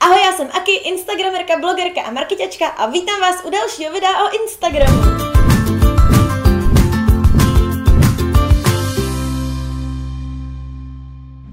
Ahoj, já jsem Aki, instagramerka, blogerka a marketačka a vítám vás u dalšího videa o Instagramu.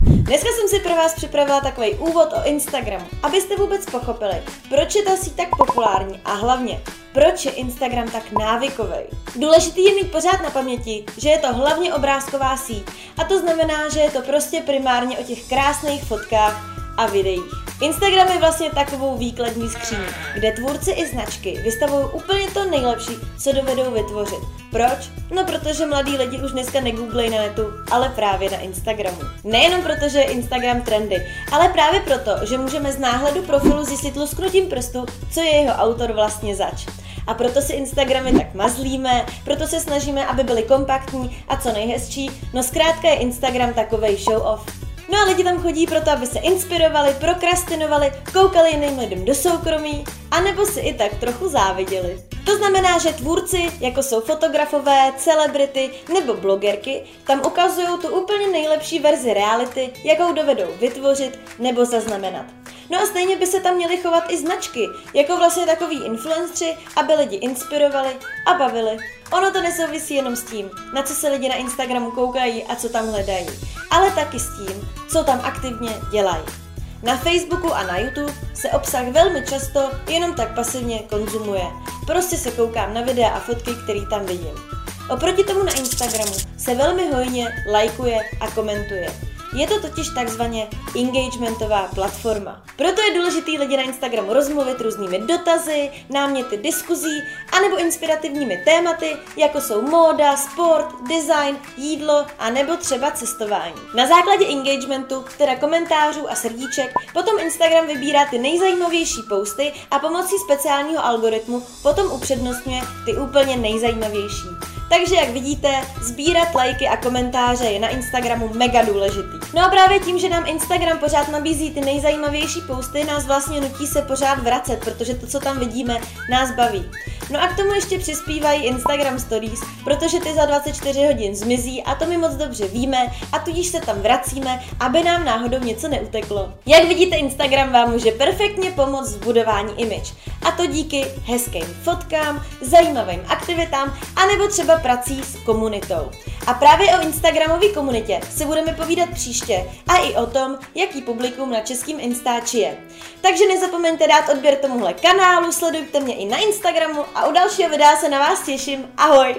Dneska jsem si pro vás připravila takový úvod o Instagramu, abyste vůbec pochopili, proč je ta síť tak populární a hlavně, proč je Instagram tak návykový. Důležitý je mít pořád na paměti, že je to hlavně obrázková síť a to znamená, že je to prostě primárně o těch krásných fotkách a videích. Instagram je vlastně takovou výkladní skříň, kde tvůrci i značky vystavují úplně to nejlepší, co dovedou vytvořit. Proč? No protože mladí lidi už dneska negooglej na netu, ale právě na Instagramu. Nejenom proto, že je Instagram trendy, ale právě proto, že můžeme z náhledu profilu zjistit lusknutím prstu, co je jeho autor vlastně zač. A proto si Instagramy tak mazlíme, proto se snažíme, aby byly kompaktní a co nejhezčí. No zkrátka je Instagram takovej show off. No a lidi tam chodí proto, aby se inspirovali, prokrastinovali, koukali jiným lidem do soukromí, anebo si i tak trochu záviděli. To znamená, že tvůrci, jako jsou fotografové, celebrity nebo blogerky, tam ukazují tu úplně nejlepší verzi reality, jakou dovedou vytvořit nebo zaznamenat. No a stejně by se tam měly chovat i značky, jako vlastně takový influenceri, aby lidi inspirovali a bavili. Ono to nesouvisí jenom s tím, na co se lidi na Instagramu koukají a co tam hledají, ale taky s tím, co tam aktivně dělají. Na Facebooku a na YouTube se obsah velmi často jenom tak pasivně konzumuje. Prostě se koukám na videa a fotky, které tam vidím. Oproti tomu na Instagramu se velmi hojně lajkuje a komentuje. Je to totiž takzvaně engagementová platforma. Proto je důležitý lidi na Instagramu rozmluvit různými dotazy, náměty diskuzí anebo inspirativními tématy, jako jsou móda, sport, design, jídlo a nebo třeba cestování. Na základě engagementu, teda komentářů a srdíček, potom Instagram vybírá ty nejzajímavější posty a pomocí speciálního algoritmu potom upřednostňuje ty úplně nejzajímavější. Takže jak vidíte, sbírat lajky a komentáře je na Instagramu mega důležitý. No a právě tím, že nám Instagram pořád nabízí ty nejzajímavější posty, nás vlastně nutí se pořád vracet, protože to, co tam vidíme, nás baví. No a k tomu ještě přispívají Instagram Stories, protože ty za 24 hodin zmizí a to my moc dobře víme a tudíž se tam vracíme, aby nám náhodou něco neuteklo. Jak vidíte, Instagram vám může perfektně pomoct v budování image. A to díky hezkým fotkám, zajímavým aktivitám a nebo třeba prací s komunitou. A právě o Instagramové komunitě si budeme povídat příště a i o tom, jaký publikum na českým Instači je. Takže nezapomeňte dát odběr tomuhle kanálu, sledujte mě i na Instagramu a u dalšího videa se na vás těším. Ahoj!